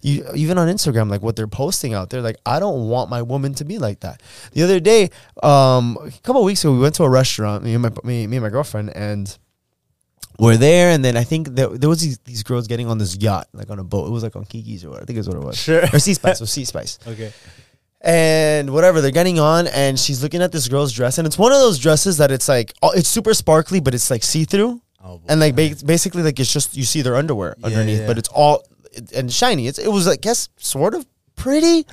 You, even on Instagram, like what they're posting out there, like I don't want my woman to be like that. The other day, um, a couple of weeks ago, we went to a restaurant, me and my me, me and my girlfriend, and we're there, and then I think there, there was these, these girls getting on this yacht, like on a boat. It was like on Kiki's or what I think is what it was. Sure. Or Sea Spice. Was Sea Spice. Okay. And whatever, they're getting on, and she's looking at this girl's dress, and it's one of those dresses that it's like, oh, it's super sparkly, but it's like see through, Oh, and like ba- basically like it's just you see their underwear Yeah, underneath, yeah. but it's all and shiny. It's it was I guess sort of pretty,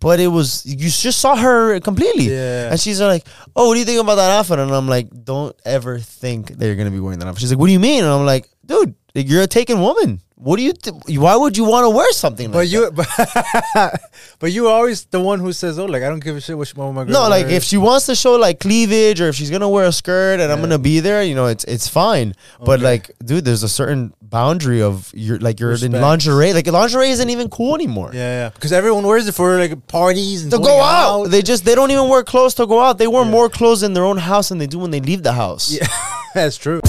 but it was you just saw her completely. Yeah. And she's like, "Oh, what do you think about that outfit?" And I'm like, "Don't ever think that you're gonna be wearing that outfit." She's like, "What do you mean?" And I'm like, "Dude, you're a taken woman. What do you? Th- why would you want to wear something like But you, that?" but, but you always the one who says, "Oh, like I don't give a shit what my girl No, like wears." if she wants to show like cleavage or if she's gonna wear a skirt and I'm gonna be there, you know, it's it's fine. But like, dude, there's a certain boundary of you're like you're in lingerie. Like lingerie isn't even cool anymore. yeah, yeah, because everyone wears it for like parties and To go out. they just they don't even wear clothes to go out. They wear more clothes in their own house than they do when they leave the house. Yeah, that's true.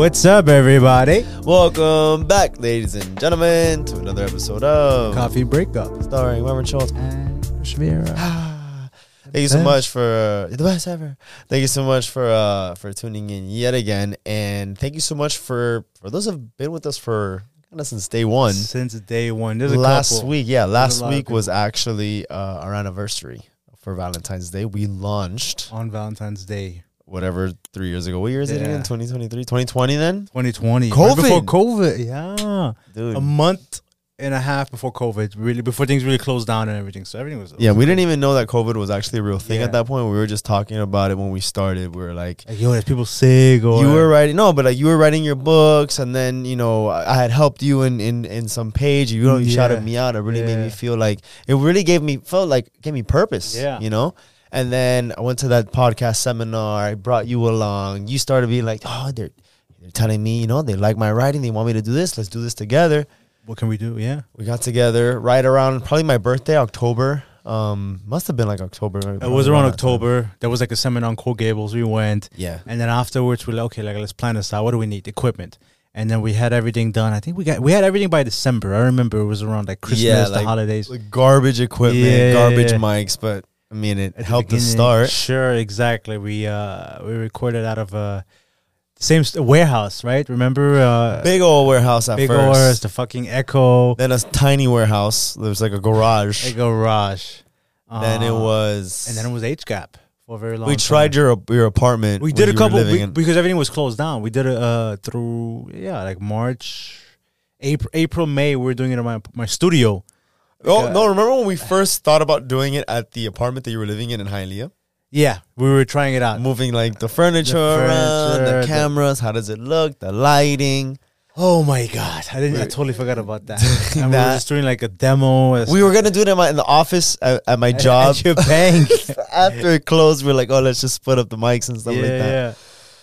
What's up, everybody? Welcome back, ladies and gentlemen, to another episode of Coffee breakup. starring Marvin Schultz. And Shvira. Thank you so much for uh, the best ever. Thank you so much for uh for tuning in yet again, and thank you so much for for those who've been with us for kind of since day one. Since day one, there's last week, yeah, last a lot of week was actually uh, our anniversary for Valentine's Day. We launched on Valentine's Day, whatever three years ago. What year is it Yeah. again? 2023, 2020 Then, 2020, COVID. right before COVID. Yeah, dude. a month and a half before COVID, really before things really closed down and everything. So everything was yeah, we didn't even know that COVID was actually a real thing Yeah. at that point. We were just talking about it when we started. We were like, like yo, there's people sick or you were writing no, but like you were writing your books, and then you know I I had helped you in in in some page. You know, you Yeah. shouted me out. It really made me feel like it really gave me felt like gave me purpose. Yeah. you know. And then I went to that podcast seminar. I brought you along. You started being like, oh, they're they're telling me, you know, they like my writing. They want me to do this. Let's do this together. What can we do? Yeah, We got together right around probably my birthday, October. Um, must have been like October. it was around October. There was like a seminar on Coral Gables. We went, Yeah. and then afterwards we're like, okay, like let's plan this out. What do we need? Equipment. And then we had everything done. I think we got we had everything by December. I remember it was around like Christmas, Yeah, the holidays. Like garbage equipment, Yeah, garbage yeah. mics, but I mean, it At helped us start. Sure, exactly. We uh we recorded out of uh the same st- warehouse, right? Remember uh Big old warehouse at big first. old the fucking Echo, Then a tiny warehouse. There was like a garage. a garage. then it Uh, was. and then it was H gap for a very long. we tried time. your your apartment. We did a couple we- because everything was closed down. We did it uh through yeah like March, April, April, May. We were doing it in my my studio. Oh uh, no! Remember when we first thought about doing it at the apartment that you were living in in Hialeah? Yeah, we were trying it out. Moving like the furniture, around, furniture, the the- cameras. How does it look? The lighting. Oh my god, I didn't. I totally forgot about that. and we were just doing like a demo. We were gonna do it in, my, in the office at, at my job. At your bank. After it closed, we are like, oh, let's just put up the mics and stuff yeah, like that. yeah.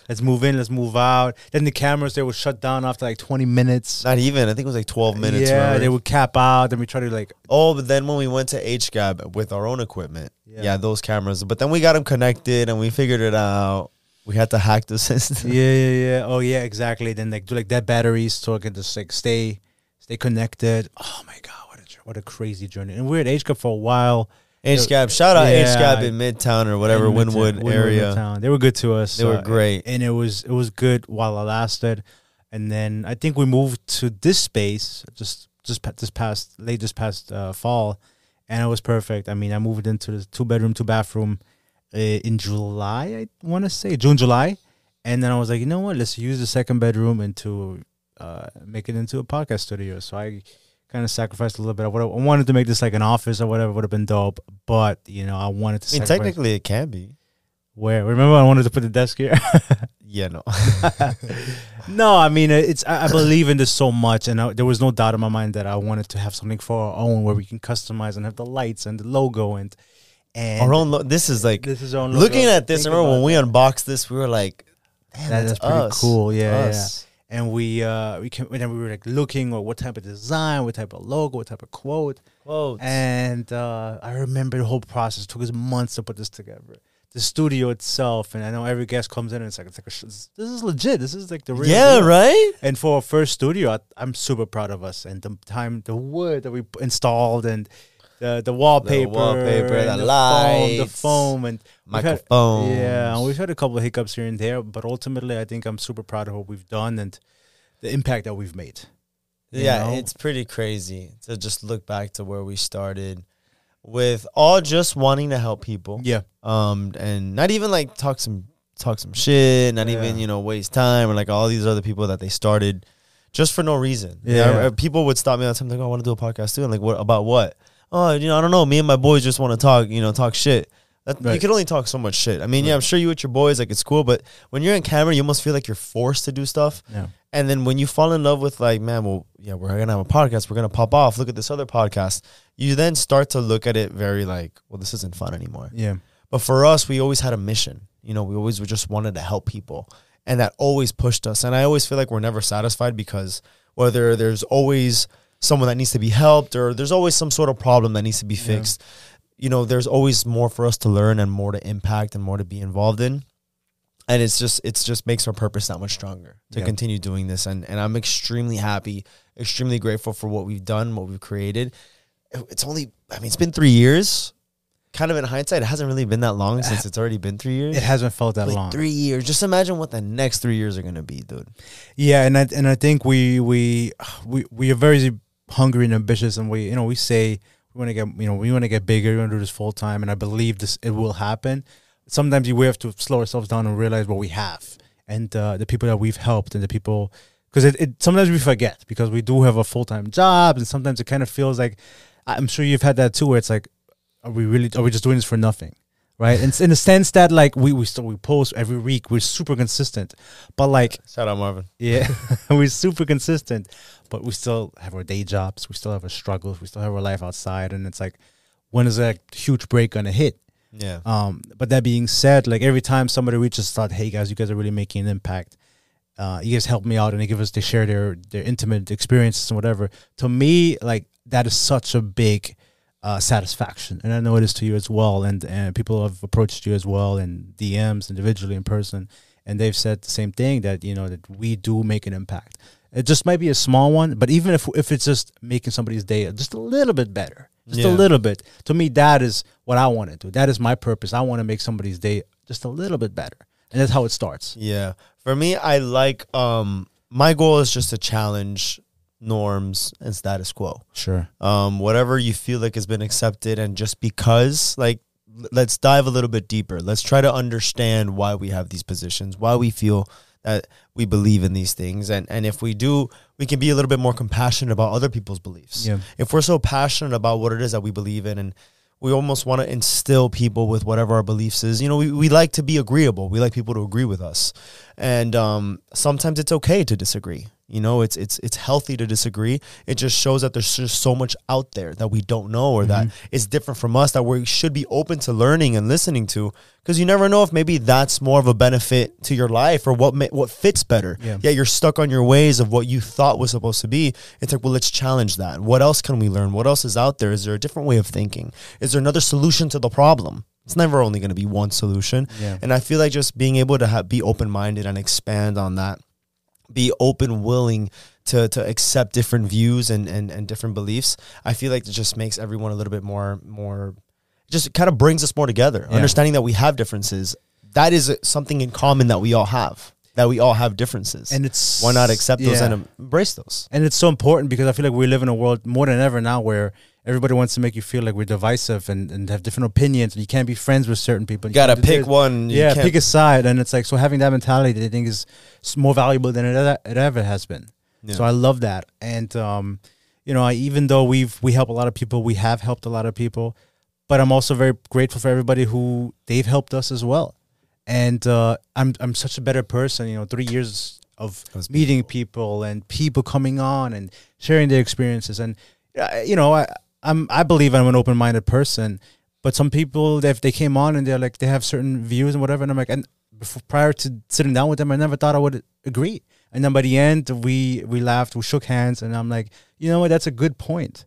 Let's move in, let's move out. Then the cameras they would shut down after like twenty minutes. Not even. I think it was like 12 minutes. Yeah, remember? they would cap out. Then we try to like Oh, but then when we went to HGAB with our own equipment, Yeah. yeah. those cameras. But then we got them connected and we figured it out. We had to hack the system. yeah, yeah, yeah. Oh yeah, exactly. Then like do like dead batteries so I can just like stay stay connected. Oh my god, what a what a crazy journey. And we were at HGAB for a while. HGAB, shout out Yeah. HGAB in Midtown or whatever Midtown- Wynwood, area. Midtown. They were good to us. They were uh, great. and it was it was good while it lasted. And then I think we moved to this space just just this past late this past uh, fall, and it was perfect. I mean, I moved into the two bedroom, two bathroom uh, in July. I want to say June, July, and then I was like, you know what? Let's use the second bedroom into uh, make it into a podcast studio. So I kind of sacrificed a little bit. I, I wanted to make this like an office or whatever would have been dope, but you know, I wanted to. I mean, technically it can be. where remember I wanted to put the desk here. Yeah, no. no, I mean uh, it's. I, I believe in this so much, and I, there was no doubt in my mind that I wanted to have something for our own, where we can customize and have the lights and the logo and and our own. Lo- this is like This is our own logo. looking at this. Think remember when we unboxed this, we were like, "Damn, That- that's, that's pretty us. cool. Yeah, yeah. And we uh we can and then we were like looking or what type of design, what type of logo, what type of quote, Quotes. and uh I remember the whole process it took us months to put this together. The studio itself, and I know every guest comes in and it's like it's like sh- this is legit. This is like the real yeah, deal. right. And for our first studio, I, I'm super proud of us and the time, the wood that we installed, and the the wallpaper, wallpaper, and the foam, the foam, and Microphones. yeah, we've had a couple of hiccups here and there, but ultimately, I think I'm super proud of what we've done and the impact that we've made. yeah, know? it's pretty crazy to just look back to where we started with all just wanting to help people. Yeah, Um, and not even like talk some talk some shit, not Yeah. even you know waste time or like all these other people that they started just for no reason. You Yeah. know, people would stop me all the time like, oh, I want to do a podcast too. And like, what about what? Oh, you know, I don't know. Me and my boys just want to talk. You know, talk shit. That, You can only talk so much shit. I mean, yeah, I'm sure you with your boys, like it's cool, but when you're in camera, you almost feel like you're forced to do stuff. yeah, And then when you fall in love with like, man, well, yeah, we're gonna have a podcast. We're gonna pop off. Look at this other podcast. You then start to look at it very like, well, this isn't fun anymore. yeah, But for us, we always had a mission. You know, we always just wanted to help people, and that always pushed us. And I always feel like we're never satisfied because whether there's always someone that needs to be helped or there's always some sort of problem that needs to be Yeah. fixed. You know, there's always more for us to learn and more to impact and more to be involved in. And it's just it's just makes our purpose that much stronger to Yeah. continue doing this. And and I'm extremely happy, extremely grateful for what we've done, what we've created. It's only I mean, it's been three years. Kind of in hindsight, it hasn't really been that long since it's already been three years. it hasn't felt that Like long. three years. Just imagine what the next three years are gonna be, dude. Yeah, and I and I think we we we we are very hungry and ambitious, and we you know we say we want to get you know we want to get bigger, we want to do this full time, and I believe this it will happen. Sometimes we have to slow ourselves down and realize what we have and uh, the people that we've helped and the people because it, it sometimes we forget because we do have a full time job, and sometimes it kind of feels like I'm sure you've had that too, where it's like, are we really are we just doing this for nothing? Right, and in the sense that like we we still we post every week, we're super consistent, but like Shout out Marvin. yeah, we're super consistent, but we still have our day jobs. We still have our struggles. We still have our life outside, and it's like, when is that huge break gonna hit? Yeah. Um, but that being said, like every time somebody reaches out, hey guys, you guys are really making an impact. Uh, you guys help me out, and they give us they share their their intimate experiences and whatever. To me, like that is such a big uh, satisfaction, and I know it is to you as well. And and people have approached you as well in DMs, individually in person, and they've said the same thing that you know that we do make an impact. It just might be a small one, but even if if it's just making somebody's day just a little bit better, just a little bit, to me that is what I want to do. That is my purpose. I want to make somebody's day just a little bit better, and that's how it starts. Yeah. For me, I like um my goal is just to challenge norms and status quo. Sure. Um, whatever you feel like has been accepted and just because like let's dive a little bit deeper. Let's try to understand why we have these positions, why we feel that we believe in these things. And and if we do, we can be a little bit more compassionate about other people's beliefs. Yeah. if we're so passionate about what it is that we believe in and we almost want to instill people with whatever our beliefs is you know we, we like to be agreeable we like people to agree with us and um, sometimes it's okay to disagree You know, it's it's it's healthy to disagree. It just shows that there's just so much out there that we don't know or that mm-hmm. is different from us that we should be open to learning and listening to because you never know if maybe that's more of a benefit to your life or what ma- what fits better. Yeah. Yet you're stuck on your ways of what you thought was supposed to be. It's like, well, let's challenge that. What else can we learn? What else is out there? Is there a different way of thinking? Is there another solution to the problem? It's never only going to be one solution. Yeah. And I feel like just being able to have, be open minded and expand on that, be open, willing to to accept different views and, and and different beliefs. I feel like it just makes everyone a little bit more more. Just kind of brings us more together. Yeah. Understanding that we have differences, that is something in common that we all have. That we all have differences, And it's why not accept those and embrace those? And it's so important because I feel like we live in a world more than ever now where everybody wants to make you feel like we're divisive and, and have different opinions and you can't be friends with certain people. You gotta pick one. You yeah, can't- pick a side. And it's like, so having that mentality, I think is more valuable than it, ever- it ever has been. Yeah. So I love that. And, um, you know, I, even though we've, we help a lot of people, we have helped a lot of people, but I'm also very grateful for everybody who they've helped us as well. And uh, I'm, I'm such a better person, you know, three years of meeting people and people coming on and sharing their experiences. And, uh, you know, I, I'm, I believe I'm an open-minded person, but some people, if they came on and they're like, they have certain views and whatever. And I'm like, and before, prior to sitting down with them, I never thought I would agree. And then by the end, we, we laughed, we shook hands and I'm like, you know what? That's a good point.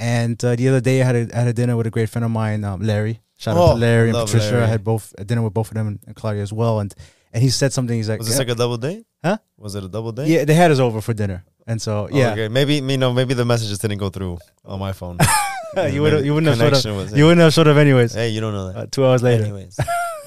And uh, the other day, I had a, I had a dinner with a great friend of mine, um, Larry. Shout out Oh, to Larry and Patricia. I had both a dinner with both of them and, and Claudia as well. And and he said something. He's like, Was this yeah, like a double date? Huh? Was it a double date? yeah, they had us over for dinner, and so Oh, yeah, okay. Maybe you know. Maybe the messages didn't go through on my phone. you would you wouldn't have showed up. connection was You wouldn't have showed up anyways. Hey, you don't know that. Uh, two hours later. Anyways,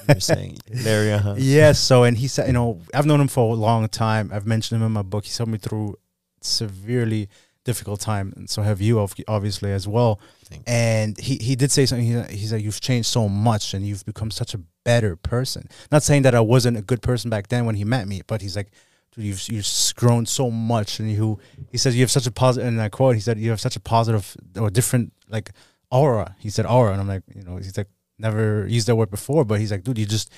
you're saying Larry, uh-huh. Yes. So, and he said, you know, I've known him for a long time. I've mentioned him in my book. He's helped me through severely difficult time, and so have you, obviously, as well. And he, he did say something. He, he said, "You've changed so much, and you've become such a better person." Not saying that I wasn't a good person back then when he met me, but he's like, "Dude, you've you've grown so much." And you, he says, "You have such a positive." And I quote, he said, "You have such a positive or different like aura." He said, "Aura," and I'm like, you know, he's like, never used that word before, but he's like, "Dude, you just."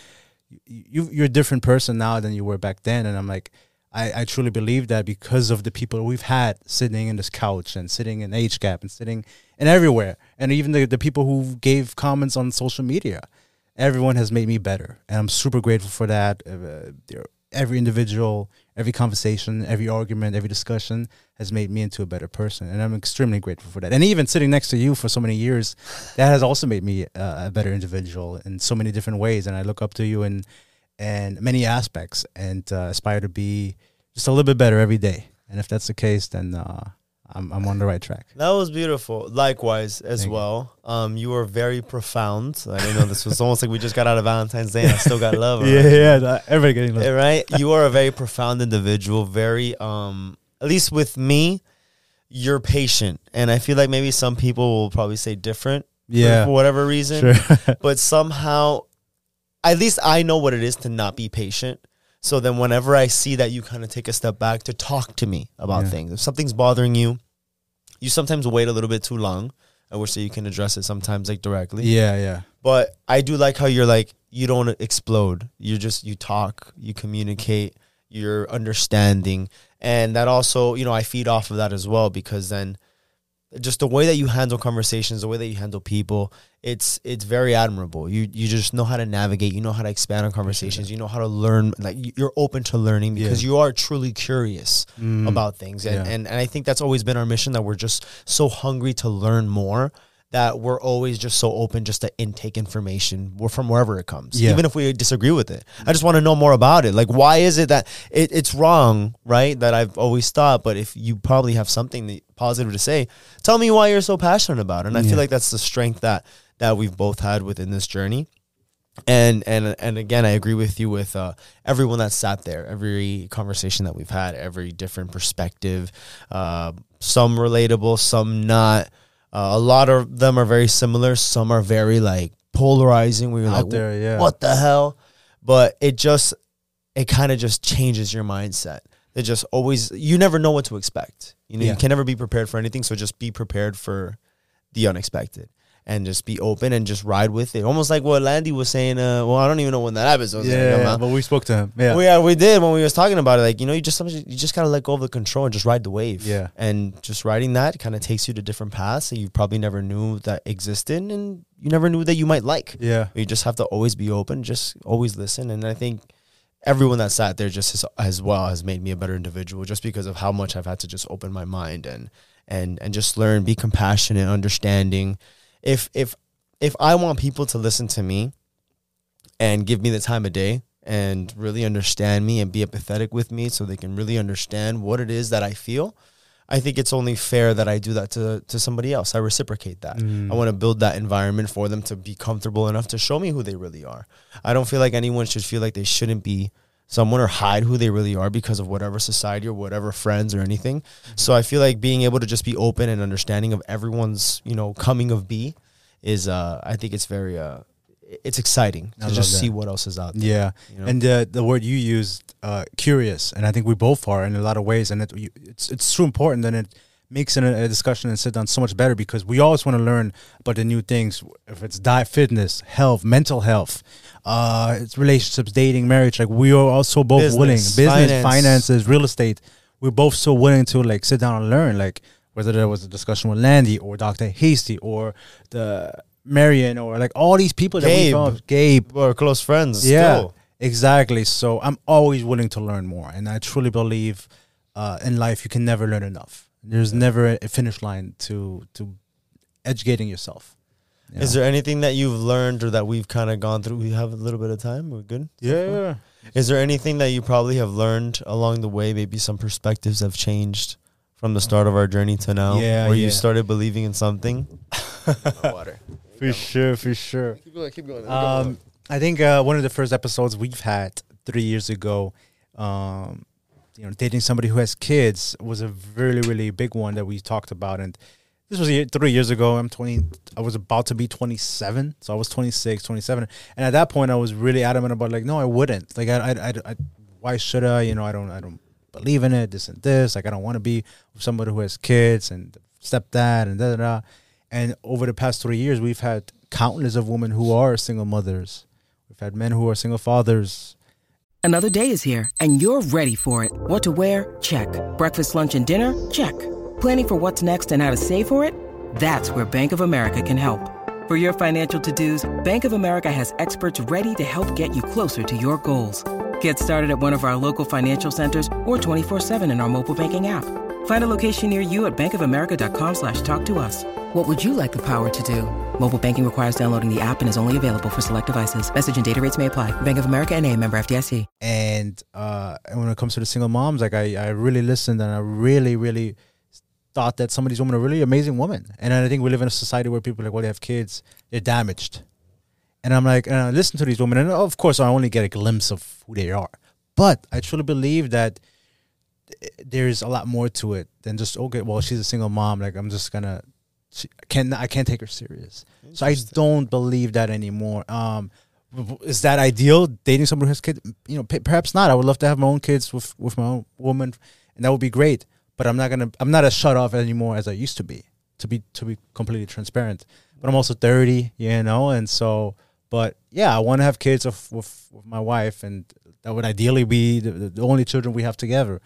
you you're a different person now than you were back then and i'm like I, I truly believe that because of the people we've had sitting in this couch and sitting in age gap and sitting and everywhere and even the, the people who gave comments on social media everyone has made me better and i'm super grateful for that uh, every individual every conversation every argument every discussion has made me into a better person and i'm extremely grateful for that. And even sitting next to you for so many years that has also made me uh, a better individual in so many different ways and i look up to you in and many aspects and uh, aspire to be just a little bit better every day. And if that's the case then uh, I'm, I'm on the right track That was beautiful. Likewise, as Thank you. well. Um, you were very profound. I didn't know this was almost like we just got out of Valentine's Day and I still got love. yeah you. yeah everybody getting love. Right? You are a very profound individual. Very, um, at least with me, you're patient, and I feel like maybe some people will probably say different. for- Yeah. for, whatever reason. sure but somehow at least I know what it is to not be patient. So then whenever I see that you kind of take a step back to talk to me about Yeah. things. If something's bothering you, you sometimes wait a little bit too long. I wish that you can address it sometimes like directly. yeah yeah But I do like how you're like you don't explode. You just you talk, you communicate, you're understanding. And that also, you know, I feed off of that as well because then just the way that you handle conversations, the way that you handle people, it's it's very admirable. You you just know how to navigate, you know how to expand on conversations, you know how to learn like you- you're open to learning because Yeah. you are truly curious Mm. about things. And, Yeah. and and I think that's always been our mission that we're just so hungry to learn more that we're always just so open just to intake information from wherever it comes, Yeah. even if we disagree with it. I just want to know more about it. Like, why is it that it, it's wrong, right? That I've always thought, but if you probably have something that, positive to say, tell me why you're so passionate about it. And I Yeah. feel like that's the strength that that we've both had within this journey and and and again i agree with you with uh, everyone that sat there every conversation that we've had every different perspective uh, some relatable some not uh, a lot of them are very similar. Some are very like polarizing where you're out like there yeah. What the hell? But it just it kind of just changes your mindset. It just always you never know what to expect. You know Yeah. you can never be prepared for anything so just be prepared for the unexpected and just be open and just ride with it. Almost like what Landy was saying. Uh, well, I don't even know when that episode was. gonna come out. but we spoke to him. Yeah, We, yeah, we did when we was talking about it. Like you know, you just you just gotta let go of the control and just ride the wave. Yeah. and just riding that kind of takes you to different paths that you probably never knew that existed, and you never knew that you might like. yeah, You just have to always be open, just always listen. And I think everyone that sat there just as, as well has made me a better individual, just because of how much I've had to just open my mind and and and just learn, be compassionate, understanding. If if if I want people to listen to me and give me the time of day and really understand me and be empathetic with me so they can really understand what it is that I feel, I think it's only fair that I do that to, to somebody else. I reciprocate that. Mm. I want to build that environment for them to be comfortable enough to show me who they really are. I don't feel like anyone should feel like they shouldn't be someone or hide who they really are because of whatever society or whatever friends or anything. So I feel like being able to just be open and understanding of everyone's, you know, coming of be is uh I think it's very uh it's exciting I to just that. see what else is out there. yeah. you know? And uh, the word you used, uh, curious, and I think we both are in a lot of ways, and it, it's it's so important, and it makes a, a discussion and sit down so much better because we always want to learn about the new things. If it's diet, fitness, health, mental health, uh, it's relationships, dating, marriage. Like we are also both Business, willing, business, finance. finances, real estate. We're both so willing to like sit down and learn. Like whether there was a discussion with Landy or Dr. Hasty or the Marion or like all these people that we Gabe. found, Gabe, We're close friends. yeah, still. exactly. So I'm always willing to learn more, and I truly believe uh, in life you can never learn enough. There's never a finish line to to educating yourself. You Is there anything that you've learned or that we've kind of gone through? We have a little bit of time. We're good. so yeah, Is there anything that you probably have learned along the way? Maybe some perspectives have changed from the start of our journey to now. Yeah, where you started believing in something. Water. for sure, for sure. Keep going. Keep going. Um, I think uh, one of the first episodes we've had three years ago, um, you know, dating somebody who has kids was a really, really big one that we talked about. And this was year, three years ago. I'm 20, I was about to be 27. So I was 26, 27. And at that point, I was really adamant about like, no, I wouldn't. Like, I, I, I, I why should I? You know, I don't, I don't believe in it, this and this. Like, I don't want to be somebody who has kids and stepdad and da da da. And over the past three years, we've had countless of women who are single mothers. We've had men who are single fathers. Another day is here, and you're ready for it. What to wear? Check. Breakfast, lunch, and dinner? Check. Planning for what's next and how to save for it? That's where Bank of America can help. For your financial to dos, Bank of America has experts ready to help get you closer to your goals. Get started at one of our local financial centers or 24-7 in our mobile banking app. Find a location near you at bankofamerica.com slash talk to us. What would you like the power to do? Mobile banking requires downloading the app and is only available for select devices. Message and data rates may apply. Bank of America and a member FDIC. And uh, and when it comes to the single moms, like I, I really listened and I really, really thought that some of these women are really amazing women. And I think we live in a society where people are like, well, they have kids, they're damaged. And I'm like, and I listen to these women, and of course, I only get a glimpse of who they are. But I truly believe that there's a lot more to it than just okay. Well, she's a single mom. Like I'm just gonna, she, can I can't take her serious. So I don't believe that anymore. Um, is that ideal? Dating someone who has kids? You know, perhaps not. I would love to have my own kids with with my own woman, and that would be great. But I'm not gonna. I'm not as shut off anymore as I used to be. To be to be completely transparent. But I'm also 30, you know, and so. But yeah, I want to have kids with, with with my wife, and that would ideally be the, the only children we have together.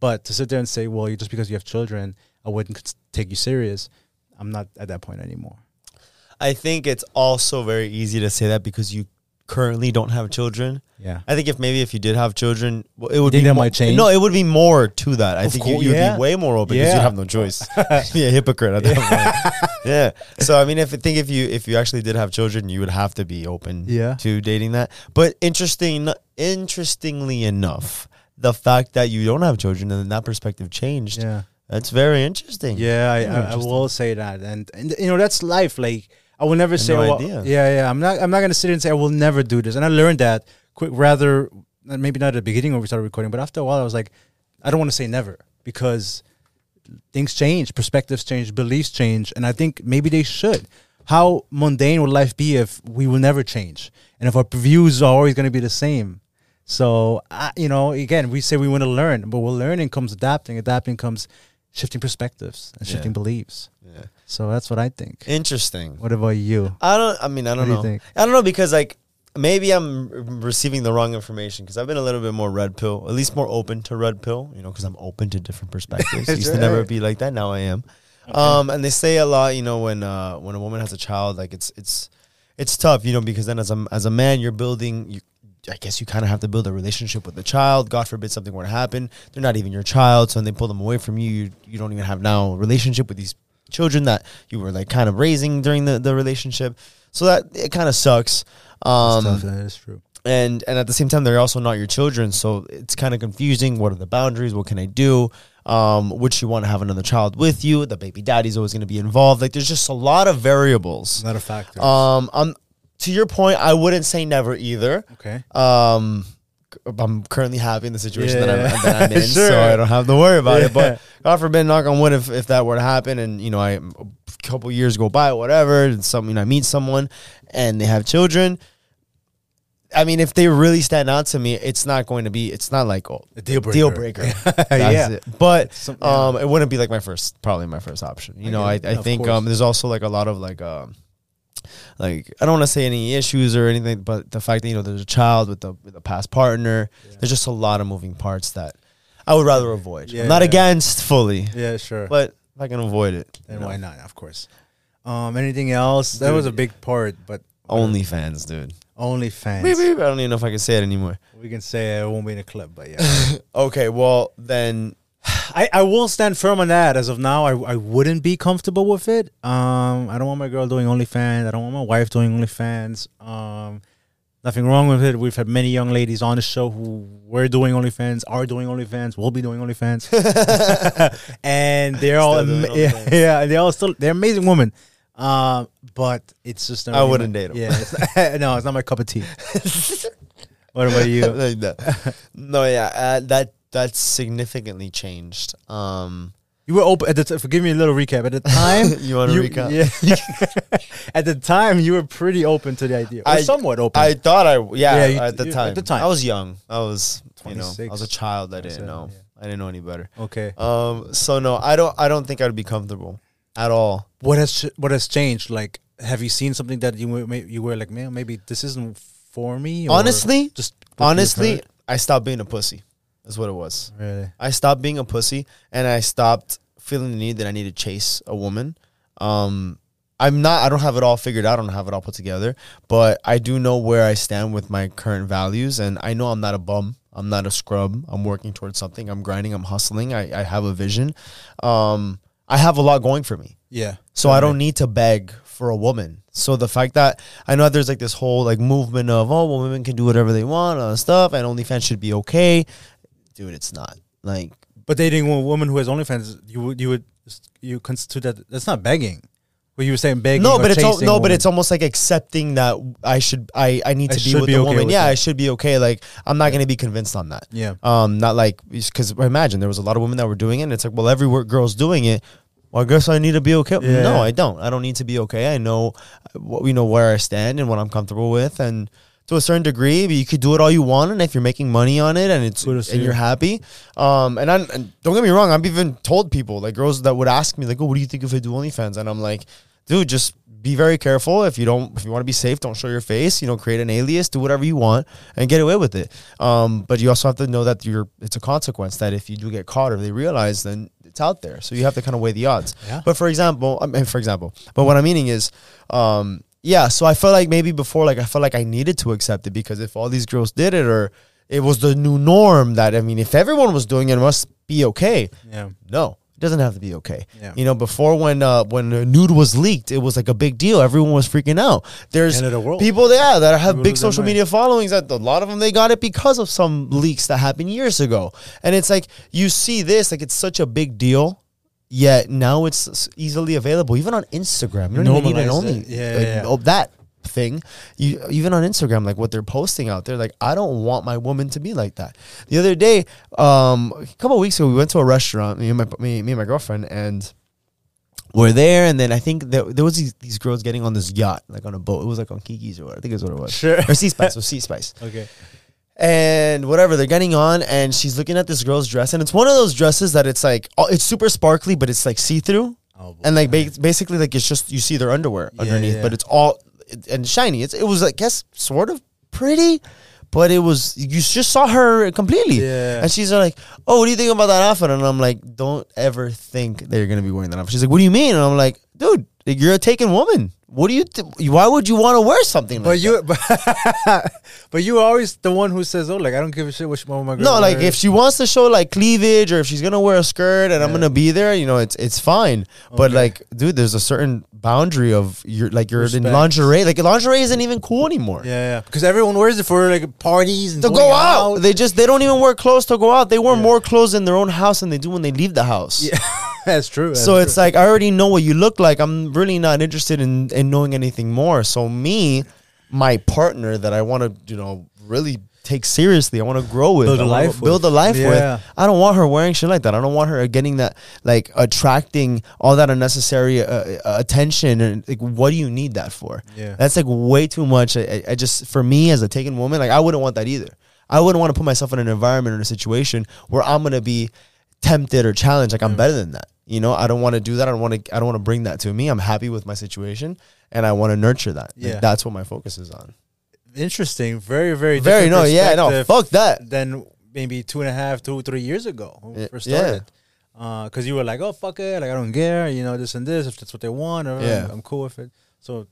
But to sit there and say, well, you- just because you have children, I wouldn't take you serious. I'm not at that point anymore. I think it's also very easy to say that because you currently don't have children. Yeah. I think if maybe if you did have children, well, it would think be that mo- might change? No, it would be more to that. I Of think course, you, you'd yeah. be way more open because Yeah. you have no choice. be a hypocrite at that point. Yeah. So I mean, if I think if you if you actually did have children, you would have to be open. Yeah. To dating that, but interesting. Interestingly enough, the fact that you don't have children and then that perspective changed. Yeah. That's very interesting. Yeah, I, Very I, I will say that, and and you know that's life. Like I will never say, no well, idea. yeah, yeah. I'm not. I'm not gonna sit and say I will never do this. And I learned that quick. Rather, uh, maybe not at the beginning when we started recording, but after a while, I was like, I don't want to say never because things change, perspectives change, beliefs change, and I think maybe they should. How mundane would life be if we will never change, and if our views are always going to be the same? So, I you know, again, we say we want to learn, but with learning comes adapting. Adapting comes shifting perspectives and Yeah. shifting beliefs. Yeah. So that's what I think. Interesting. What about you? I don't. I mean, I don't What do you know. think? I don't know because like maybe I'm receiving the wrong information because I've been a little bit more red pill, at least more open to red pill. You know, because I'm open to different perspectives. I used to never be like that. Now I am. Um, and they say a lot. You know, when uh, when a woman has a child, like it's it's it's tough. You know, because then as a as a man, you're building. You, I guess you kind of have to build a relationship with the child. God forbid something were to happen. They're not even your child, so when they pull them away from you, you, you don't even have now a relationship with these children that you were like kind of raising during the, the relationship. So that it kind of sucks. Um, Stuff, that is true. and and at the same time they're also not your children so it's kind of confusing what are the boundaries what can i do um would you want to have another child with you the baby daddy's always going to be involved like there's just a lot of variables Not a factor. um um to your point i wouldn't say never either okay. um I'm currently happy in the situation that, I'm, that I'm in, Sure. so I don't have to worry about it. But God forbid, knock on wood, if, if that were to happen, and you know, I a couple years go by, whatever, and some you know, I meet someone and they have children. I mean, if they really stand out to me, it's not going to be. It's not like oh, A deal breaker. deal breaker. That's yeah. it. But Some- yeah. um, it wouldn't be like my first, probably my first option. You I know, I. I think um, there's also like a lot of like um, like I don't want to say any issues or anything, but the fact that you know there's a child with the with a past partner, there's just a lot of moving parts that I would rather avoid. Yeah, I'm not yeah. against fully, Yeah, sure. but if I can avoid it, then know. why not? Of course. Um, anything else? That was a big part, but OnlyFans, dude. OnlyFans. Beep, beep. I don't even know if I can say it anymore. We can say it won't be in a clip, but yeah. Okay, well then, I, I will stand firm on that. As of now, I, I wouldn't be comfortable with it. Um, I don't want my girl doing OnlyFans. I don't want my wife doing OnlyFans. Um, nothing wrong with it. We've had many young ladies on the show who were doing OnlyFans, are doing OnlyFans, will be doing OnlyFans, and they're all ama- yeah, yeah, they're all still they're amazing women. Um, but it's just I really wouldn't my- them. Yeah, it's not, no, it's not my cup of tea. what about you? like. No, yeah, uh, that that's significantly changed. Um, You were open at the. T- forgive me a little recap. At the time, You wanna recap? Yeah. at the time, you were pretty open to the idea, or I- somewhat open. I thought I yeah, Yeah, you- at the you- time. at the time. I was young. I was you know I was a child. I didn't know. yeah. I didn't know any better. okay. Um, so no, I don't. I don't think I'd be comfortable at all. What has ch- what has changed? Like, have you seen something that you were may- you were like, man, maybe this isn't for me? Honestly, just honestly. I stopped being a pussy. That's what it was. really. I stopped being a pussy and I stopped feeling the need that I need to chase a woman. Um, I'm not. I don't have it all figured out. I don't have it all put together, but I do know where I stand with my current values, and I know I'm not a bum. I'm not a scrub. I'm working towards something. I'm grinding. I'm hustling. I, I have a vision. Um, I have a lot going for me. Yeah. So I don't need to beg for a woman. So the fact that I know there's like this whole like movement of oh well women can do whatever they want and stuff and OnlyFans should be okay, dude. It's not like But dating a woman who has OnlyFans, you would you would you consider that that's not begging. What you were saying begging. no, but it's al- no, but it's almost like accepting that I should I I need I to be with be the okay woman. with yeah, that. I should be okay. Like I'm not gonna be convinced on that. yeah. Um, not like because imagine there was a lot of women that were doing it. and It's like, well, every girl's doing it. Well, I guess I need to be okay. Yeah. No, I don't. I don't need to be okay. I know, uh, what you know where I stand and what I'm comfortable with, and to a certain degree, but you could do it all you want, and if you're making money on it and it's and you. you're happy, um, and, I'm, and don't get me wrong, I've even told people like girls that would ask me like, oh, what do you think if I do OnlyFans? And I'm like, dude, just be very careful. If you don't, if you want to be safe, don't show your face. You know, create an alias, do whatever you want, and get away with it. Um, but you also have to know that you're. It's a consequence that if you do get caught or they realize, then it's out there. So you have to kind of weigh the odds. Yeah. But for example, I mean, for example, but what I'm meaning is, um, yeah. So I felt like maybe before, like I felt like I needed to accept it because if all these girls did it, or it was the new norm that I mean, if everyone was doing it, it must be okay. Yeah. No, it doesn't have to be okay. Yeah. You know, before when uh, when nude was leaked, it was like a big deal. Everyone was freaking out. There's the people, yeah, that have People big social media followings. That a lot of them they got it because of some leaks that happened years ago. And it's like you see this, like it's such a big deal. Yet now it's easily available, even on Instagram. You don't even need an only. Yeah, like, yeah, yeah. oh, that thing. You even on Instagram, like what they're posting out there. Like I don't want my woman to be like that. The other day, um, a couple of weeks ago, we went to a restaurant. Me and my me, me and my girlfriend, and we're there. And then I think there, there was these, these girls getting on this yacht, like on a boat. It was like on Kiki's or what, I think is what it was. Sure. Or Sea Spice. Or Sea Spice. Okay. And whatever they're getting on, and she's looking at this girl's dress, and it's one of those dresses that it's like oh, it's super sparkly, but it's like see through, Oh, boy. and like ba- basically like it's just you see their underwear Yeah, underneath, yeah. but it's all and shiny. It's it was I guess sort of pretty. But it was you just saw her completely, Yeah. and she's like, "Oh, what do you think about that outfit?" And I'm like, "Don't ever think that you're gonna be wearing that outfit." She's like, "What do you mean?" And I'm like, "Dude, you're a taken woman. What do you? Th- why would you want to wear something like But that?" you, but, but you always the one who says, "Oh, like I don't give a shit what she- my girl." No, like wears." if she wants to show like cleavage or if she's gonna wear a skirt and I'm gonna be there, you know, it's it's fine. But like, dude, there's a certain boundary of you're like you're in lingerie. Like lingerie isn't even cool anymore. yeah, yeah, because everyone wears it for like parties and To go out. they just they don't even wear clothes to go out. They wear more clothes in their own house than they do when they leave the house. Yeah, that's true. So that's it's like I already know what you look like. I'm really not interested in, in knowing anything more. So me, my partner that I want to, you know, really take seriously, I want to grow with, Build a life build a life Yeah. with. I don't want her wearing shit like that. I don't want her getting that, like attracting all that unnecessary uh, uh, attention. And like, what do you need that for? Yeah. that's like way too much. I, I- I just, for me as a taken woman, like I wouldn't want that either. I wouldn't want to put myself in an environment or a situation where I'm gonna be tempted or challenged. Like I'm better than that. You know, I don't want to do that. I don't want to. I don't want to bring that to me. I'm happy with my situation, and I want to nurture that. Like, Yeah. that's what my focus is on. interesting. Very, very, Very no, yeah, no, fuck that. Then maybe two and a half, two, three years ago when we first yeah. started. Because you were like, "Oh fuck it, like I don't care," you know, this and this. If that's what they want, or Yeah. I'm cool with it. So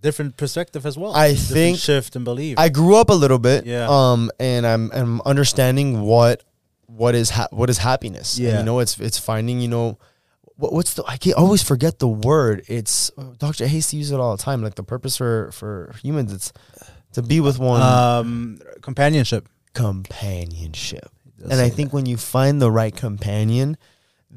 different perspective as well. I Different think shift and belief. I grew up a little bit, Yeah. um, and I'm I'm understanding what what is ha- what is happiness. And, Yeah. you know, it's it's finding you know. What, what's the? I can't always forget the word. It's Dr. Hasty uses it all the time. Like the purpose for for humans, it's to be with one. um, companionship. companionship. And I think when you find the right companion,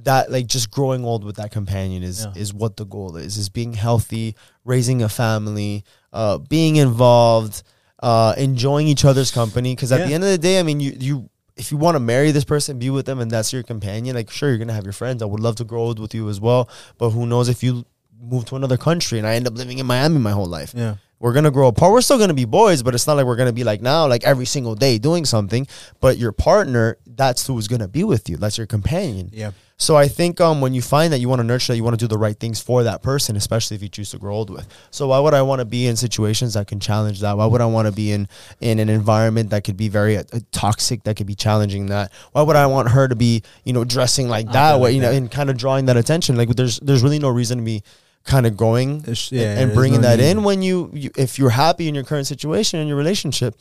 that like just growing old with that companion is Yeah. is what the goal is. Is being healthy, raising a family, uh, being involved, uh, enjoying each other's company. Because at Yeah. the end of the day, I mean, you you if you want to marry this person, be with them, and that's your companion. Like, sure, you're gonna have your friends. I would love to grow old with you as well. But who knows if you move to another country and I end up living in Miami my whole life Yeah. we're gonna grow apart. We're still gonna be boys, but it's not like we're gonna be like now, like every single day doing something. But your partner, that's who's gonna be with you. That's your companion. Yeah. So I think um, when you find that you want to nurture that, you want to do the right things for that person, especially if you choose to grow old with. So why would I want to be in situations that can challenge that? Why would I want to be in in an environment that could be very uh, toxic, that could be challenging that? Why would I want her to be, you know, dressing like that, you know, and kind of drawing that attention? Like there's there's really no reason to be kind of going and- yeah, and bringing no that need. in when you, you if you're happy in your current situation in your relationship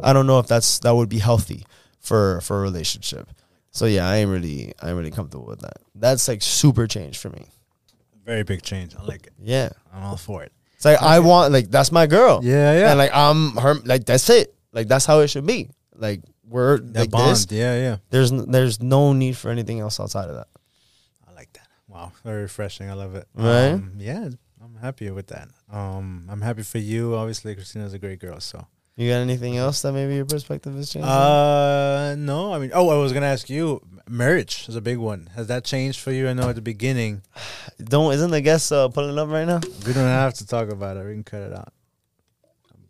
i don't know if that's that would be healthy for for a relationship so yeah i ain't really i ain't really comfortable with that that's like super change for me Very big change. I like it. yeah I'm all for it. it's like i want like that's my girl Yeah, yeah. and like i'm her like that's it like that's how it should be like we're that like bond. this Yeah, yeah. there's n- there's no need for anything else outside of that I like that. Wow, very refreshing. I love it. Right? Um, yeah, I'm happy with that. Um, I'm happy for you. Obviously, Christina's a great girl. So, you got anything else that maybe your perspective has changed uh, no, I mean, oh, I was gonna ask you. Marriage is a big one. Has that changed for you? I know at the beginning. don't isn't the guest uh, pulling up right now We don't have to talk about it. We can cut it out.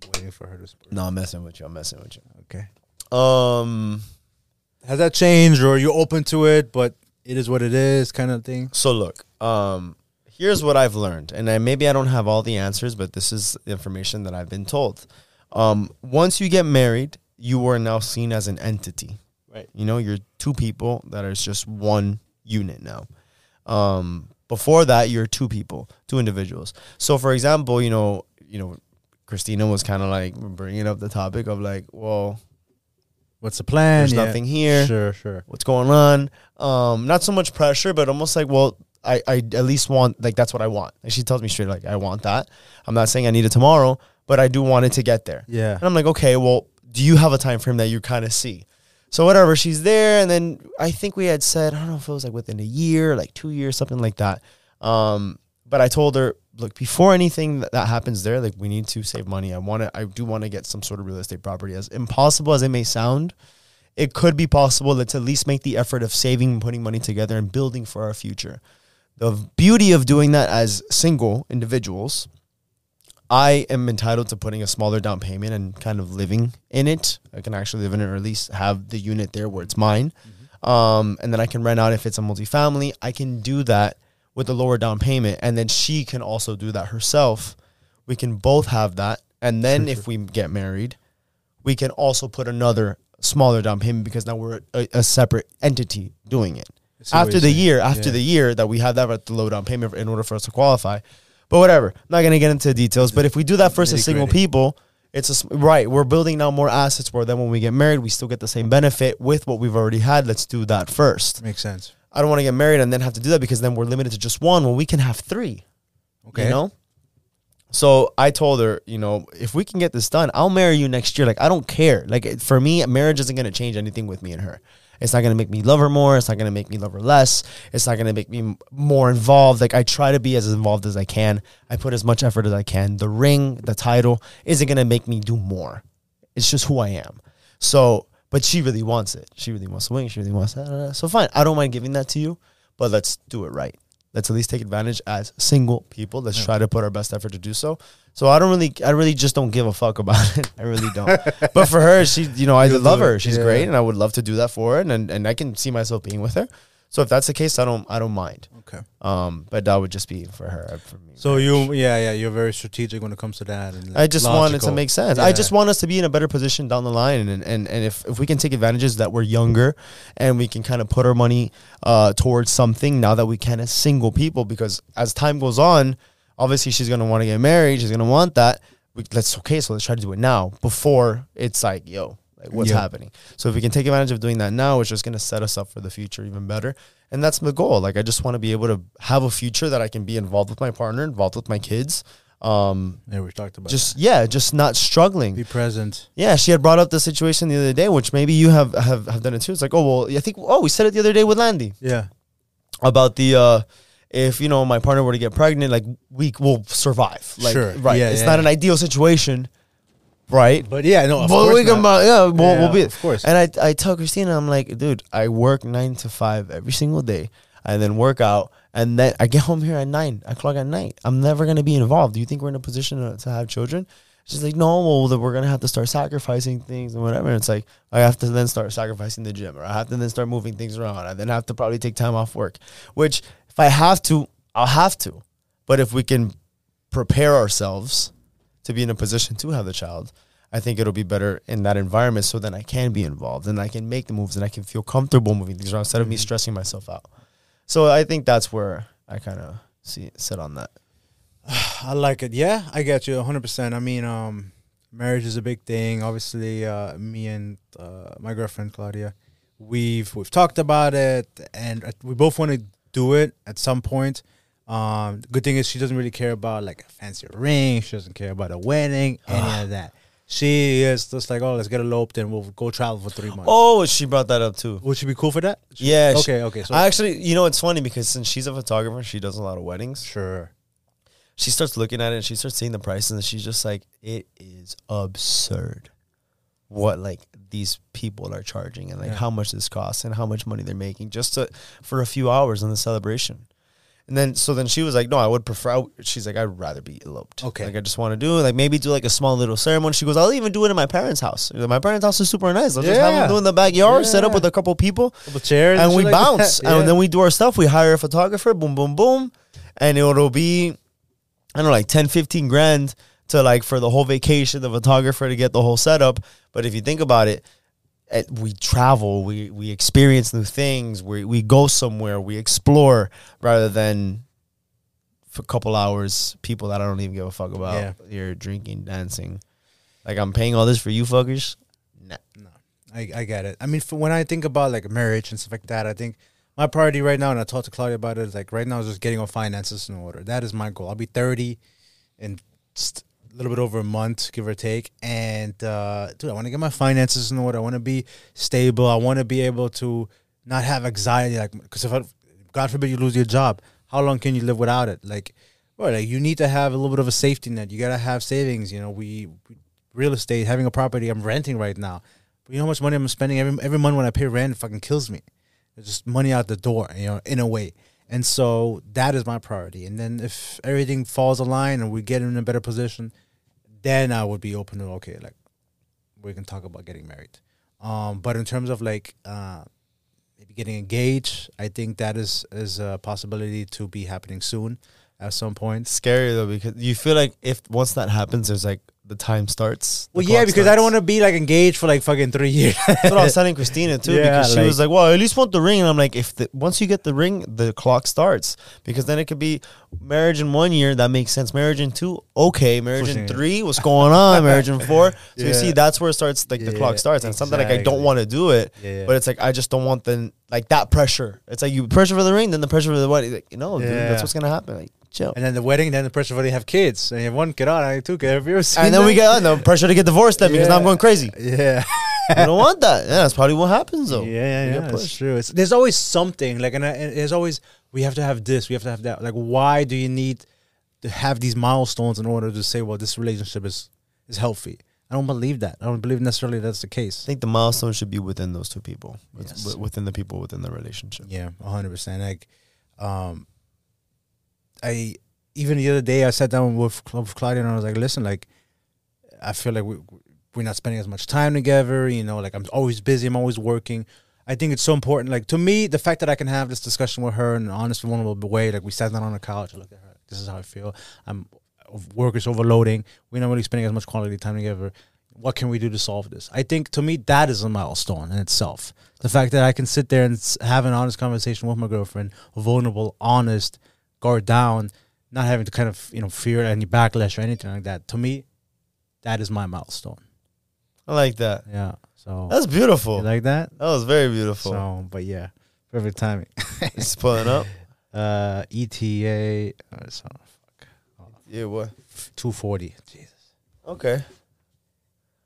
I'm waiting for her to. Speak. no i'm messing with you i'm messing with you Okay. um Has that changed, or are you open to it? But it is what it is, kind of thing. So look, um, here's what I've learned, and I, maybe I don't have all the answers, but this is the information that I've been told. Um, once you get married, you are now seen as an entity, right? You know, you're two people that is just one unit now. Um, before that, you're two people, two individuals. So, for example, you know, you know, Christina was kind of like bringing up the topic of like, well, What's the plan? there's Yeah. nothing here Sure, sure. what's going on. Um, not so much pressure, but almost like, well, I, I at least want like that's what I want. And she tells me straight like I want that. I'm not saying I need it tomorrow, but I do want it to get there. Yeah. And I'm like, okay, well, do you have a time frame that you kind of see? So whatever, she's there, and then I think we had said I don't know if it was like within a year, like two years, something like that. Um, but I told her, look, before anything that, that happens there, like we need to save money. I want to, I do want to get some sort of real estate property. As impossible as it may sound, it could be possible to at least make the effort of saving and putting money together and building for our future. The beauty of doing that as single individuals, I am entitled to putting a smaller down payment and kind of living in it. I can actually live in it or at least have the unit there where it's mine. Um, and then I can rent out if it's a multifamily. I can do that with a lower down payment. And then she can also do that herself. We can both have that. And then if we get married, we can also put another smaller down payment because now we're a, a separate entity doing it. After the saying. year, after Yeah. the year that we have that at the low down payment in order for us to qualify. But whatever, I'm not gonna get into details. But if we do that first as single people, it's a right. We're building now more assets. Where then when we get married, we still get the same benefit with what we've already had. Let's do that first. Makes sense. I don't want to get married and then have to do that because then we're limited to just one. Well, we can have three. Okay. You know? So I told her, you know, if we can get this done, I'll marry you next year. Like, I don't care. Like, for me, marriage isn't going to change anything with me and her. It's not to make me love her more. It's not to make me love her less. It's not to make me more involved. Like, I try to be as involved as I can. I put as much effort as I can. The ring, the title, isn't to make me do more. It's just who I am. So, but she really wants it. She really wants the wing. She really wants that. So fine. I don't mind giving that to you, but let's do it right. Let's at least take advantage as single people. Let's try to put our best effort to do so. So I don't really, I really just don't give a fuck about it. I really don't. but for her, she, you know, I love her. She's Yeah. great, and I would love to do that for her, and and I can see myself being with her. So if that's the case, I don't, I don't mind. Okay. Um, but that would just be for her. For me, So you, yeah, yeah, you're very strategic when it comes to that. And I just want it to make sense. I just want us to be in a better position down the line, and and, and if, if we can take advantages that we're younger, and we can kind of put our money uh, towards something now that we can as single people, because as time goes on, obviously she's gonna want to get married. She's gonna want that. We, let's okay, so let's try to do it now before it's like yo, like what's Yeah. happening. So if we can take advantage of doing that now, it's just gonna set us up for the future even better. And that's the goal. Like I just want to be able to have a future that I can be involved with my partner, involved with my kids. Um, Yeah, we talked about just yeah, just not struggling. be present. Yeah, she had brought up the situation the other day, which maybe you have have, have done it too. It's like, oh well, I think oh we said it the other day with Landy Yeah. about the uh if you know my partner were to get pregnant, like we will survive. Like Sure. right, Yeah, it's yeah. not an ideal situation, right? But yeah, no, of But course we can, not. yeah, we'll, Yeah, we'll be. of course. And I I tell Christina, I'm like, dude, I work nine to five every single day. and then work out, and then I get home here at nine o'clock at night. I'm never gonna be involved. Do you think we're in a position to, to have children? She's like, no, well, then we're gonna have to start sacrificing things and whatever. And it's like I have to then start sacrificing the gym, or I have to then start moving things around. I then have to probably take time off work. Which, if I have to, I'll have to. But if we can prepare ourselves to be in a position to have the child, I think it'll be better in that environment. So then I can be involved and I can make the moves and I can feel comfortable moving things around instead of me stressing myself out. So I think that's where I kind of see sit on that. I like it. Yeah, I get you 100%. I mean, um, marriage is a big thing. Obviously, uh, me and uh, my girlfriend Claudia, we've we've talked about it, and uh, we both want to do it at some point. Um, the good thing is she doesn't really care about like a fancy ring. She doesn't care about a wedding, any of that. She is just like, oh, let's get eloped and we'll go travel for three months. Oh, she brought that up too. Would she be cool for that? She- Yeah. she- Okay. Okay. So I actually, you know, it's funny because since she's a photographer, she does a lot of weddings. sure. She starts looking at it and she starts seeing the prices and she's just like, it is absurd what like these people are charging and like Yeah. how much this costs and how much money they're making just to for a few hours in the celebration. And then so then she was like, no, I would prefer. She's like, I'd rather be eloped. Okay. like I just want to do like maybe do like a small little ceremony. She goes, I'll even do it in my parents' house. My parents' house is super nice. I'll just have Yeah. them do it in the backyard, set up with a couple people Couple chairs and shit we like bounce. Yeah. and then we do our stuff we hire a photographer boom boom boom and it'll be i don't know like 10 15 grand to like for the whole vacation the photographer to get the whole setup but if you think about it Eh, we travel we we experience new things we we go somewhere we explore rather than for a couple hours people that i don't even give a fuck about Yeah. You're drinking dancing like i'm paying all this for you fuckers nah. I, I get it. I mean, for when I think about like marriage and stuff like that, I think my priority right now, and I talked to Claudia about it, is like right now is just getting our finances in order. That is my goal. I'll be 30 and just a little bit over a month, give or take. And, uh, dude, I want to get my finances in order. I want to be stable. I want to be able to not have anxiety. Like, because if I, God forbid you lose your job, how long can you live without it? Like, bro, like you need to have a little bit of a safety net. You got to have savings. You know, we, we real estate, having a property I'm renting right now. But you know how much money I'm spending every every month when I pay rent? Fucking kills me. It's just money out the door, you know, in a way. And so that is my priority. And then if everything falls aligned and we get in a better position, then I would be open to okay, like we can talk about getting married. Um, but in terms of like uh, maybe getting engaged, I think that is is a possibility to be happening soon at some point. Scary though because you feel like if once that happens, there's like the time starts. Well, yeah, because I don't want to be like engaged for like fucking three years. That's what I was telling Christina too, Yeah, because she like- was like, "Well, I at least want the ring," and I'm like, "If the, once you get the ring, the clock starts, because then it could be marriage in one year that makes sense. Marriage in two, okay. Marriage in three, what's going on? marriage in four, so you see, that's where it starts. Like the clock starts, and it's something like I don't want to do it, Yeah, yeah. but it's like I just don't want the like that pressure. It's like you pressure for the ring, then the pressure for the wedding. Like, you know, dude, that's what's gonna happen. Like, chill. and then the wedding, then the pressure for they have kids, and you have one kid on, I two kids. Have you ever seen And then we that? get on the pressure to get divorced then because now I'm going crazy. yeah. I don't want that. Yeah, that's probably what happens though. Yeah, We yeah, yeah. Pushed. true. It's, there's always something like, and, and there's always we have to have this, we have to have that. Like, why do you need to have these milestones in order to say, well, this relationship is is healthy? I don't believe that. I don't believe necessarily that's the case. I think the milestone should be within those two people, Yes. within the people within the relationship. Yeah, hundred percent. Like, um, I even the other day I sat down with, with Claudia and I was like, listen, like, I feel like we we're not spending as much time together. You know, like I'm always busy. I'm always working. I think it's so important. Like to me, the fact that I can have this discussion with her in an honest, vulnerable way. Like we sat down on the couch. I looked at her. This is how I feel. I'm work is overloading. We're not really spending as much quality time together. What can we do to solve this? I think to me that is a milestone in itself. The fact that I can sit there and have an honest conversation with my girlfriend, vulnerable, honest, guard down, not having to kind of you know fear any backlash or anything like that. To me, that is my milestone. I like that. Yeah. So That's beautiful. you like that? that was very beautiful. So, but yeah, perfect timing. It's pulling up. Uh, ETA. Uh, so, fuck. Yeah, what? Two forty. Jesus. Okay.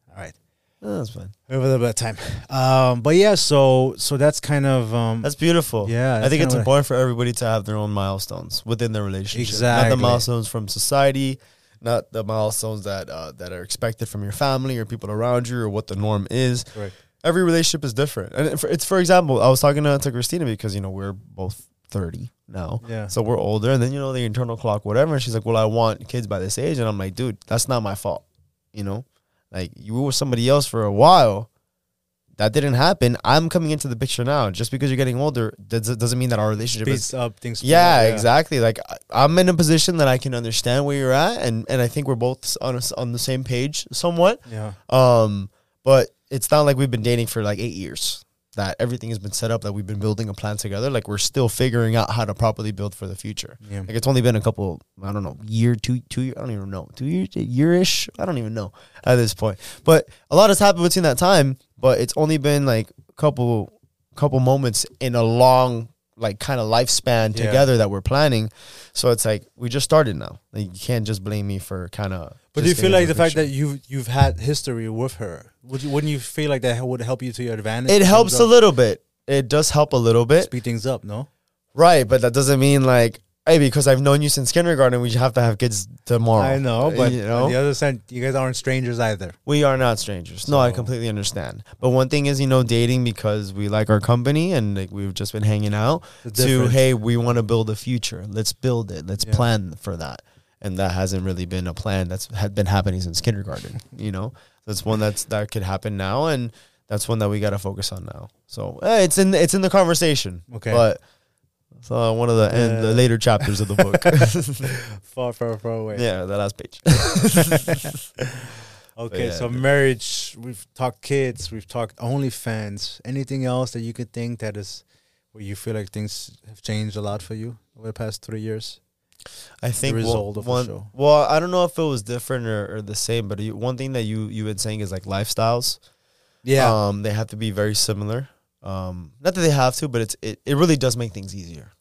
All right. Oh, that's fine. We have a little bit of time. Um, but yeah, so so that's kind of um That's beautiful. Yeah, I that's think it's what I- important for everybody to have their own milestones within their relationship. Not Exactly. the milestones from society, not the milestones that uh, that are expected from your family or people around you or what the norm is. correct. Every relationship is different. And for, it's for example, I was talking to, to Christina because you know we're both 30 now. Yeah. So we're older and then you know the internal clock whatever and she's like, "Well, I want kids by this age." And I'm like, "Dude, that's not my fault." You know? Like you were with somebody else for a while. That didn't happen. I'm coming into the picture now. Just because you're getting older does- doesn't mean that our relationship is Speeds up things. yeah, exactly. Like I'm in a position that I can understand where you're at, and and I think we're both on a on the same page somewhat. Yeah. Um, but it's not like we've been dating for like eight years. That everything has been set up. That we've been building a plan together. Like we're still figuring out how to properly build for the future. Yeah. Like it's only been a couple. I don't know, year, two, two year. I don't even know, two years, year-ish. I don't even know at this point. But a lot has happened between that time. But it's only been like a couple, couple moments in a long, like kind of lifespan Yeah. together that we're planning. So it's like we just started now. Like you can't just blame me for kind of. But do you feel like the fact that you've you've had history with her, would you wouldn't you feel like that would help you to your advantage? it helps a little bit. It does help a little bit. speed things up, no? Right, but that doesn't mean like, hey, because I've known you since kindergarten, we have to have kids tomorrow. I know, but you know, on the other side, you guys aren't strangers either. we are not strangers. No, I completely understand. But one thing is, you know, dating because we like our company and like we've just been hanging out. To hey, we want to build a future. Let's build it. Let's Yeah. plan for that. And that hasn't really been a plan that's had been happening since kindergarten. You know, that's one that's that could happen now, and that's one that we got to focus on now. So eh, it's in it's in the conversation. Okay. but. So one of the end, the later chapters of the book. Far, far, far away. Yeah, the last page. Okay, yeah, so dude. marriage. We've talked kids. We've talked OnlyFans. Anything else that you could think that is where you feel like things have changed a lot for you over the past three years? I think one- result of the one. show. Well, I don't know if it was different or, or the same, but you, one thing that you you've been saying is like lifestyles. Yeah, um, they have to be very similar. Um, not that they have to, but it's it, it really does make things easier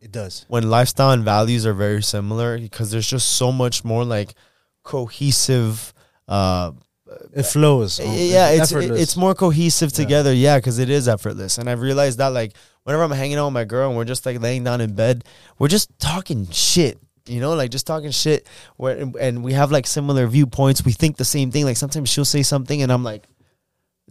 it does. when lifestyle and values are very similar because there's just so much more like cohesive. Uh, It flows. Yeah, it's effortless. it's more cohesive together. Yeah, because it is effortless, and I've realized that like whenever I'm hanging out with my girl and we're just like laying down in bed, we're just talking shit. You know, like just talking shit. Where and we have like similar viewpoints. We think the same thing. Like sometimes she'll say something, and I'm like,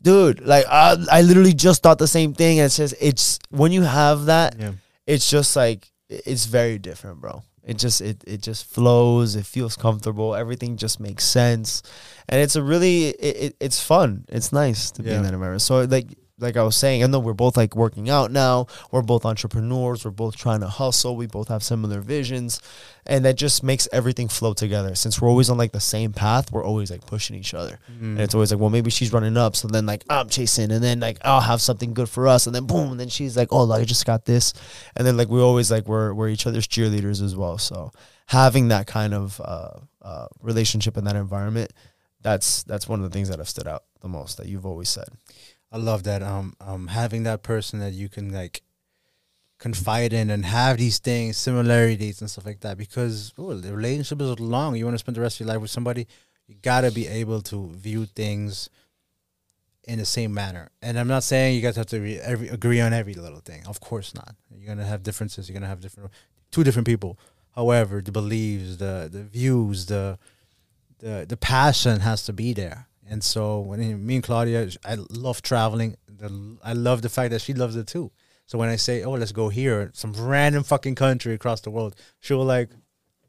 dude, like I, I literally just thought the same thing. And it's just it's when you have that, yeah. it's just like it's very different, bro. It just it it just flows. It feels comfortable. Everything just makes sense, and it's a really it, it it's fun. It's nice to be in Yeah. that environment. So like like I was saying, I know we're both like working out now. We're both entrepreneurs. We're both trying to hustle. We both have similar visions, and that just makes everything flow together. Since we're always on like the same path, we're always like pushing each other. And it's always like, well, maybe she's running up, so then like I'm chasing, and then like I'll have something good for us, and then boom, and then she's like, oh, I just got this, and then like we always like we're we're each other's cheerleaders as well. So having that kind of uh, uh, relationship in that environment, that's that's one of the things that have stood out the most that you've always said. I love that. Um, um, having that person that you can like confide in and have these things, similarities and stuff like that. Because oh, the relationship is long. You want to spend the rest of your life with somebody. You gotta be able to view things in the same manner. And I'm not saying you guys have to re- every, agree on every little thing. Of course not. You're gonna have differences. You're gonna have different two different people. However, the beliefs, the the views, the the the passion has to be there. And so when me and Claudia, I love traveling. The, I love the fact that she loves it too. So when I say, "Oh, let's go here," some random fucking country across the world, she'll like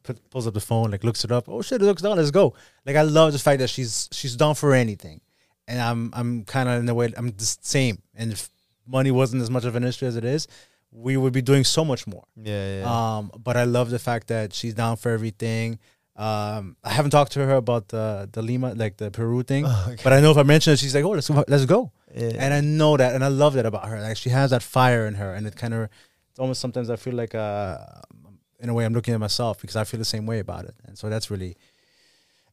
put, pulls up the phone, like looks it up. Oh shit, it looks down. Let's go. Like I love the fact that she's she's down for anything, and I'm I'm kind of in the way I'm the same. And if money wasn't as much of an issue as it is, we would be doing so much more. Yeah, yeah. Um, but I love the fact that she's down for everything. Um, I haven't talked to her about the the Lima, like the Peru thing, but I know if I mention it, she's like, "Oh, let's go, let's go." yeah. And I know that, and I love that about her. Like she has that fire in her, and it kind of, it's almost sometimes I feel like, uh, in a way, I'm looking at myself because I feel the same way about it, and so that's really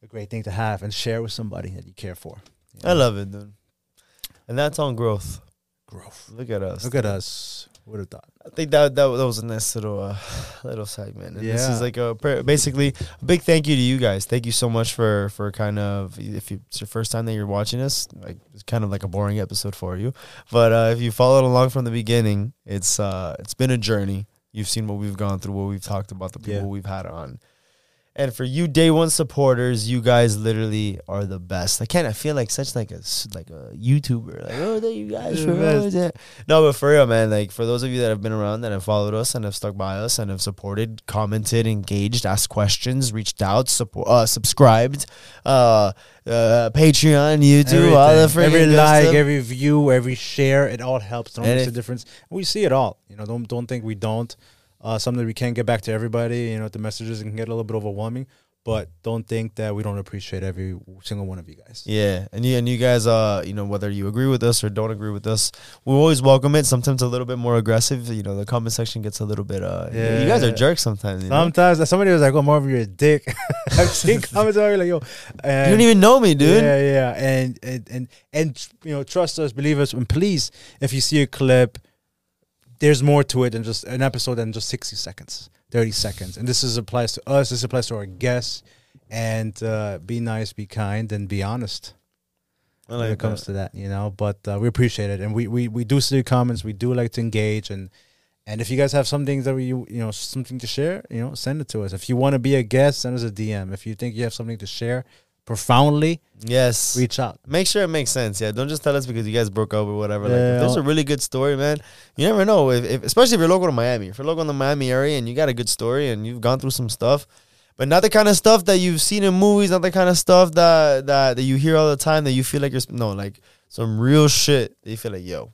a great thing to have and share with somebody that you care for. you I love it, dude. And that's on growth. growth. Look at us. Look at us. Would have thought. I think that that, that was a nice little uh, little segment. And this is like a basically a big thank you to you guys. Thank you so much for for kind of if you, it's your first time that you're watching us, like it's kind of like a boring episode for you. But uh, if you followed along from the beginning, it's uh it's been a journey. You've seen what we've gone through, what we've talked about, the people Yeah. we've had on. And for you day one supporters, you guys literally are the best. I can't. I feel like such like a like a YouTuber. Like oh, thank you guys for the. No, but for real, man. Like for those of you that have been around that have followed us and have stuck by us and have supported, commented, engaged, asked questions, reached out, support, uh, subscribed, uh, uh, Patreon, YouTube, all the Everything. every like, stuff. every view, every share, it all helps. Don't And miss if- the difference. We see it all. You know, don't don't think we don't. Uh, something we can't get back to everybody. You know, the messages can get a little bit overwhelming, but don't think that we don't appreciate every single one of you guys. Yeah, and you and you guys, uh, you know, whether you agree with us or don't agree with us, we always welcome it. Sometimes a little bit more aggressive. You know, the comment section gets a little bit. Uh, yeah, you guys are jerks sometimes. You, know? Sometimes somebody was like, "Oh, Marvin, you're a dick." I've seen comments already like, "Yo," you don't even know me, dude. Yeah, yeah, and and and and you know, trust us, believe us, and please, if you see a clip, there's more to it than just an episode than just sixty seconds, thirty seconds, and this is applies to us. This applies to our guests, and uh, be nice, be kind, and be honest I when like it comes that. to that, you know. But uh, we appreciate it, and we, we we do see the comments. We do like to engage, and and if you guys have something that we you know something to share, you know, send it to us. If you want to be a guest, send us a DM. If you think you have something to share profoundly, Yes. reach out. Make sure it makes sense. Yeah, don't just tell us because you guys broke up or whatever. like, Yeah. if there's a really good story, man. You never know. If, if especially if you're local to Miami, if you're local in the Miami area and you got a good story and you've gone through some stuff, but not the kind of stuff that you've seen in movies, not the kind of stuff that that that you hear all the time that you feel like you're no like some real shit. That you feel like yo,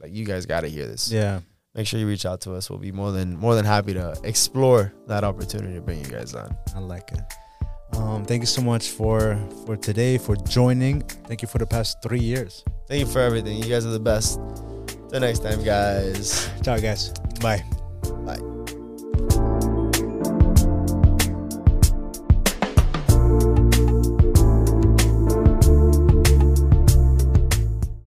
like you guys got to hear this. Yeah. Make sure you reach out to us. We'll be more than more than happy to explore that opportunity to bring you guys on. I like it. Um, thank you so much for for today for joining. Thank you for the past three years. Thank you for everything. You guys are the best. Till next time, guys. Ciao, guys. Bye. Bye.